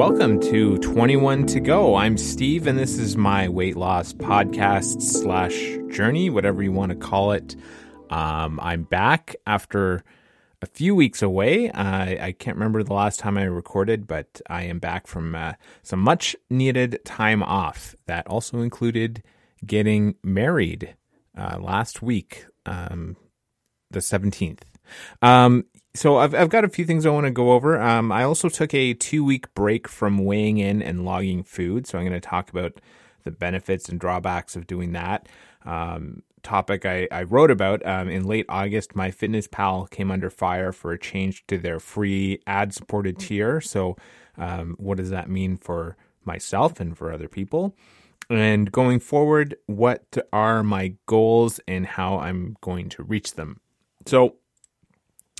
welcome to 21 to go. I'm Steve, and this is my weight loss podcast slash journey, whatever you want to call it. Um, I'm back after a few weeks away. I, I can't remember the last time I recorded, but I am back from uh, some much needed time off. That also included getting married uh, last week, um, the 17th. Um, so I've I've got a few things I want to go over. Um, I also took a two week break from weighing in and logging food, so I'm going to talk about the benefits and drawbacks of doing that. Um, topic I, I wrote about um, in late August, MyFitnessPal came under fire for a change to their free ad supported tier. So, um, what does that mean for myself and for other people? And going forward, what are my goals and how I'm going to reach them? So,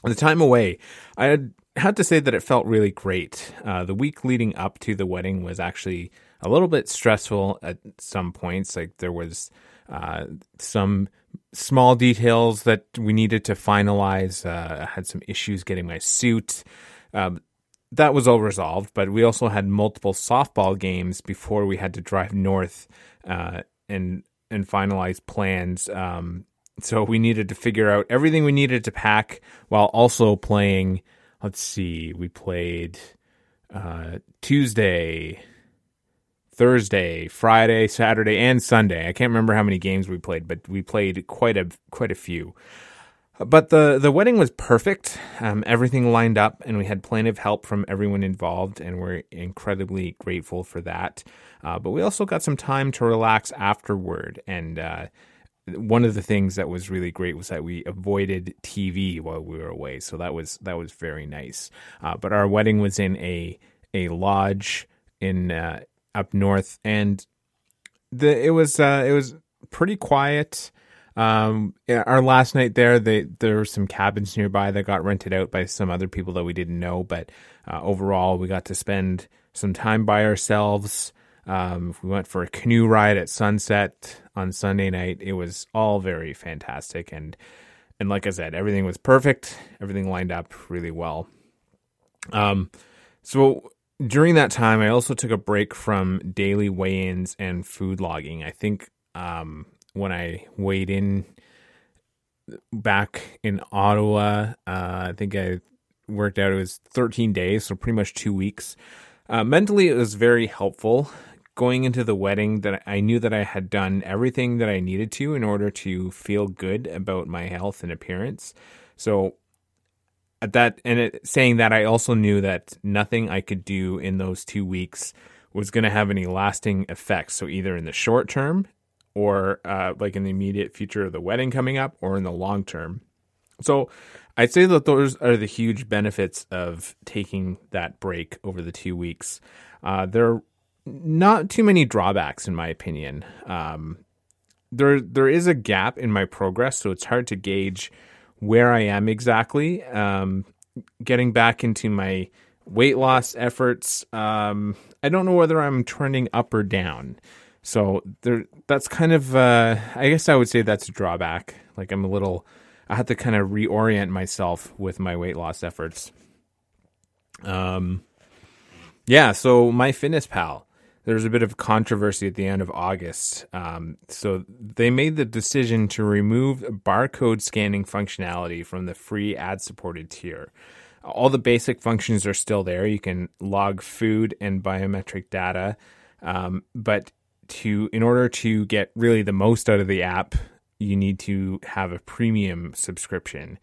the time away, I had, had to say that it felt really great. Uh, the week leading up to the wedding was actually a little bit stressful at some points. Like there was uh, some small details that we needed to finalize. Uh, I had some issues getting my suit. Um, that was all resolved, but we also had multiple softball games before we had to drive north uh, and and finalize plans. Um, so we needed to figure out everything we needed to pack while also playing. Let's see, we played uh, Tuesday, Thursday, Friday, Saturday, and Sunday. I can't remember how many games we played, but we played quite a quite a few. But the the wedding was perfect. Um, everything lined up, and we had plenty of help from everyone involved, and we're incredibly grateful for that. Uh, but we also got some time to relax afterward, and uh, one of the things that was really great was that we avoided TV while we were away, so that was that was very nice. Uh, but our wedding was in a a lodge in uh, up north, and the it was uh, it was pretty quiet. Um, our last night there, they, there were some cabins nearby that got rented out by some other people that we didn't know, but uh, overall, we got to spend some time by ourselves. Um, we went for a canoe ride at sunset on Sunday night. It was all very fantastic, and and like I said, everything was perfect. Everything lined up really well. Um, so during that time, I also took a break from daily weigh-ins and food logging. I think um, when I weighed in back in Ottawa, uh, I think I worked out it was 13 days, so pretty much two weeks. Uh, mentally, it was very helpful going into the wedding that I knew that I had done everything that I needed to in order to feel good about my health and appearance. So at that and it, saying that I also knew that nothing I could do in those 2 weeks was going to have any lasting effects. So either in the short term or uh, like in the immediate future of the wedding coming up or in the long term. So I'd say that those are the huge benefits of taking that break over the two weeks. Uh, there not too many drawbacks in my opinion. Um, there there is a gap in my progress, so it's hard to gauge where I am exactly. Um, getting back into my weight loss efforts, um, I don't know whether I'm trending up or down. So there, that's kind of, uh, I guess I would say that's a drawback. Like I'm a little, I have to kind of reorient myself with my weight loss efforts. Um, yeah. So MyFitnessPal, there was a bit of controversy at the end of August. Um, so they made the decision to remove barcode scanning functionality from the free ad supported tier. All the basic functions are still there. You can log food and biometric data, um, but to in order to get really the most out of the app, you need to have a premium subscription.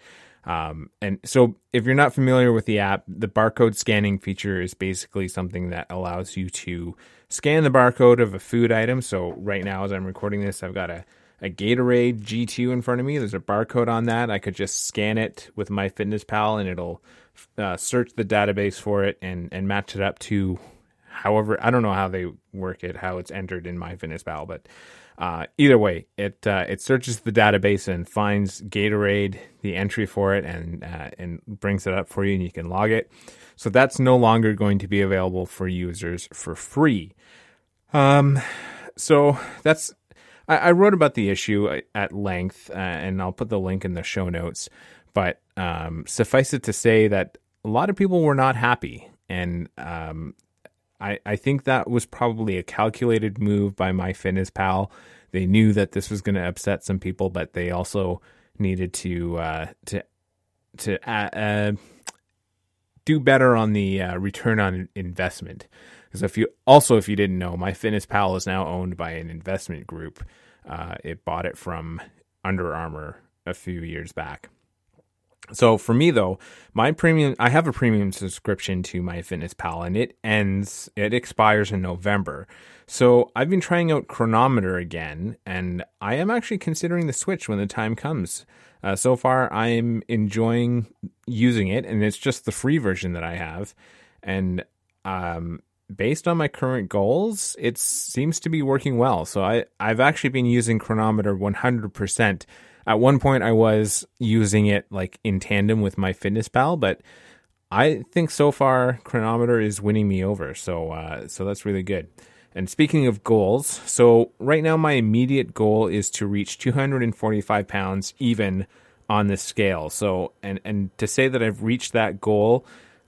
Um, and so, if you're not familiar with the app, the barcode scanning feature is basically something that allows you to scan the barcode of a food item. So, right now, as I'm recording this, I've got a, a Gatorade G2 in front of me. There's a barcode on that. I could just scan it with MyFitnessPal and it'll uh, search the database for it and, and match it up to however, I don't know how they work it, how it's entered in MyFitnessPal, but uh, either way, it uh, it searches the database and finds Gatorade, the entry for it, and uh, and brings it up for you, and you can log it. So that's no longer going to be available for users for free. Um, so that's I, I wrote about the issue at length, uh, and I'll put the link in the show notes. But um, suffice it to say that a lot of people were not happy, and um, I, I think that was probably a calculated move by MyFitnessPal. They knew that this was going to upset some people, but they also needed to uh, to to uh, uh, do better on the uh, return on investment. Because if you also, if you didn't know, MyFitnessPal is now owned by an investment group. Uh, it bought it from Under Armour a few years back. So for me though, my premium I have a premium subscription to MyFitnessPal and it ends it expires in November. So I've been trying out Cronometer again and I am actually considering the switch when the time comes. Uh, so far I'm enjoying using it and it's just the free version that I have and um, based on my current goals, it seems to be working well. So I I've actually been using Cronometer 100% at one point, I was using it like in tandem with MyFitnessPal, but I think so far Cronometer is winning me over. So uh, so that's really good. And speaking of goals, so right now my immediate goal is to reach 245 pounds even on the scale. So and and to say that I've reached that goal,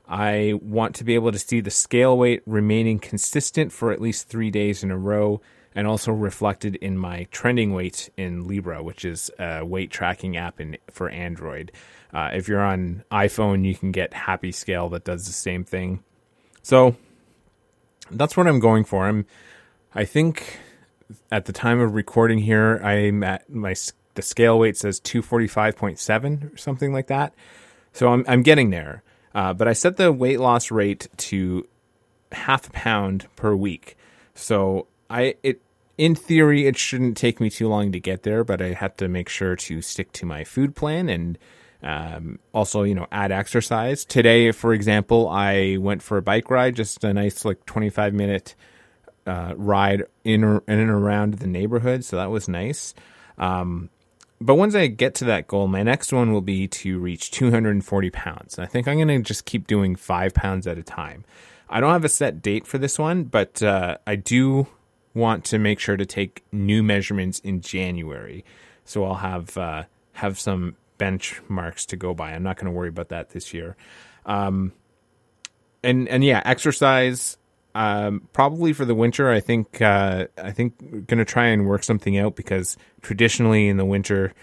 I want to be able to see the scale weight remaining consistent for at least three days in a row and also reflected in my trending weight in Libra, which is a weight tracking app in, for Android. Uh, if you're on iPhone, you can get Happy Scale that does the same thing. So that's what I'm going for. I'm, I think at the time of recording here, I'm at my the scale weight says 245.7 or something like that. So I'm I'm getting there. Uh, but I set the weight loss rate to half a pound per week. So I it in theory it shouldn't take me too long to get there, but I have to make sure to stick to my food plan and um, also you know add exercise. Today, for example, I went for a bike ride, just a nice like twenty five minute uh, ride in in and around the neighborhood, so that was nice. Um, but once I get to that goal, my next one will be to reach 240 pounds. I think I'm going to just keep doing five pounds at a time. I don't have a set date for this one, but uh, I do want to make sure to take new measurements in January. So I'll have uh, have some benchmarks to go by. I'm not going to worry about that this year. Um, and and yeah, exercise um, probably for the winter. I think uh, I think going to try and work something out because traditionally in the winter,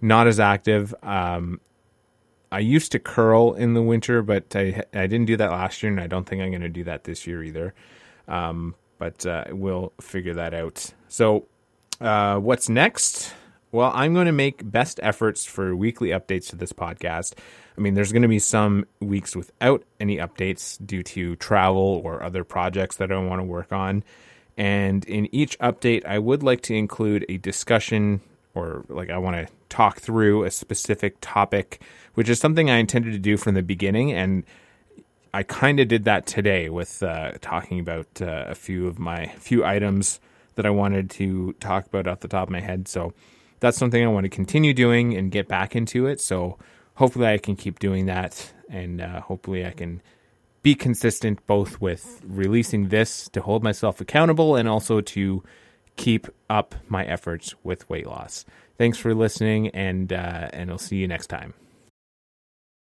not as active. Um, I used to curl in the winter, but I I didn't do that last year, and I don't think I'm going to do that this year either. Um, but uh, we'll figure that out. So, uh, what's next? Well, I'm going to make best efforts for weekly updates to this podcast. I mean, there's going to be some weeks without any updates due to travel or other projects that I want to work on. And in each update, I would like to include a discussion or like I want to talk through a specific topic, which is something I intended to do from the beginning. And I kind of did that today with uh, talking about uh, a few of my few items that I wanted to talk about off the top of my head. So that's something I want to continue doing and get back into it. So hopefully I can keep doing that, and uh, hopefully I can be consistent both with releasing this to hold myself accountable and also to keep up my efforts with weight loss. Thanks for listening, and uh, and I'll see you next time.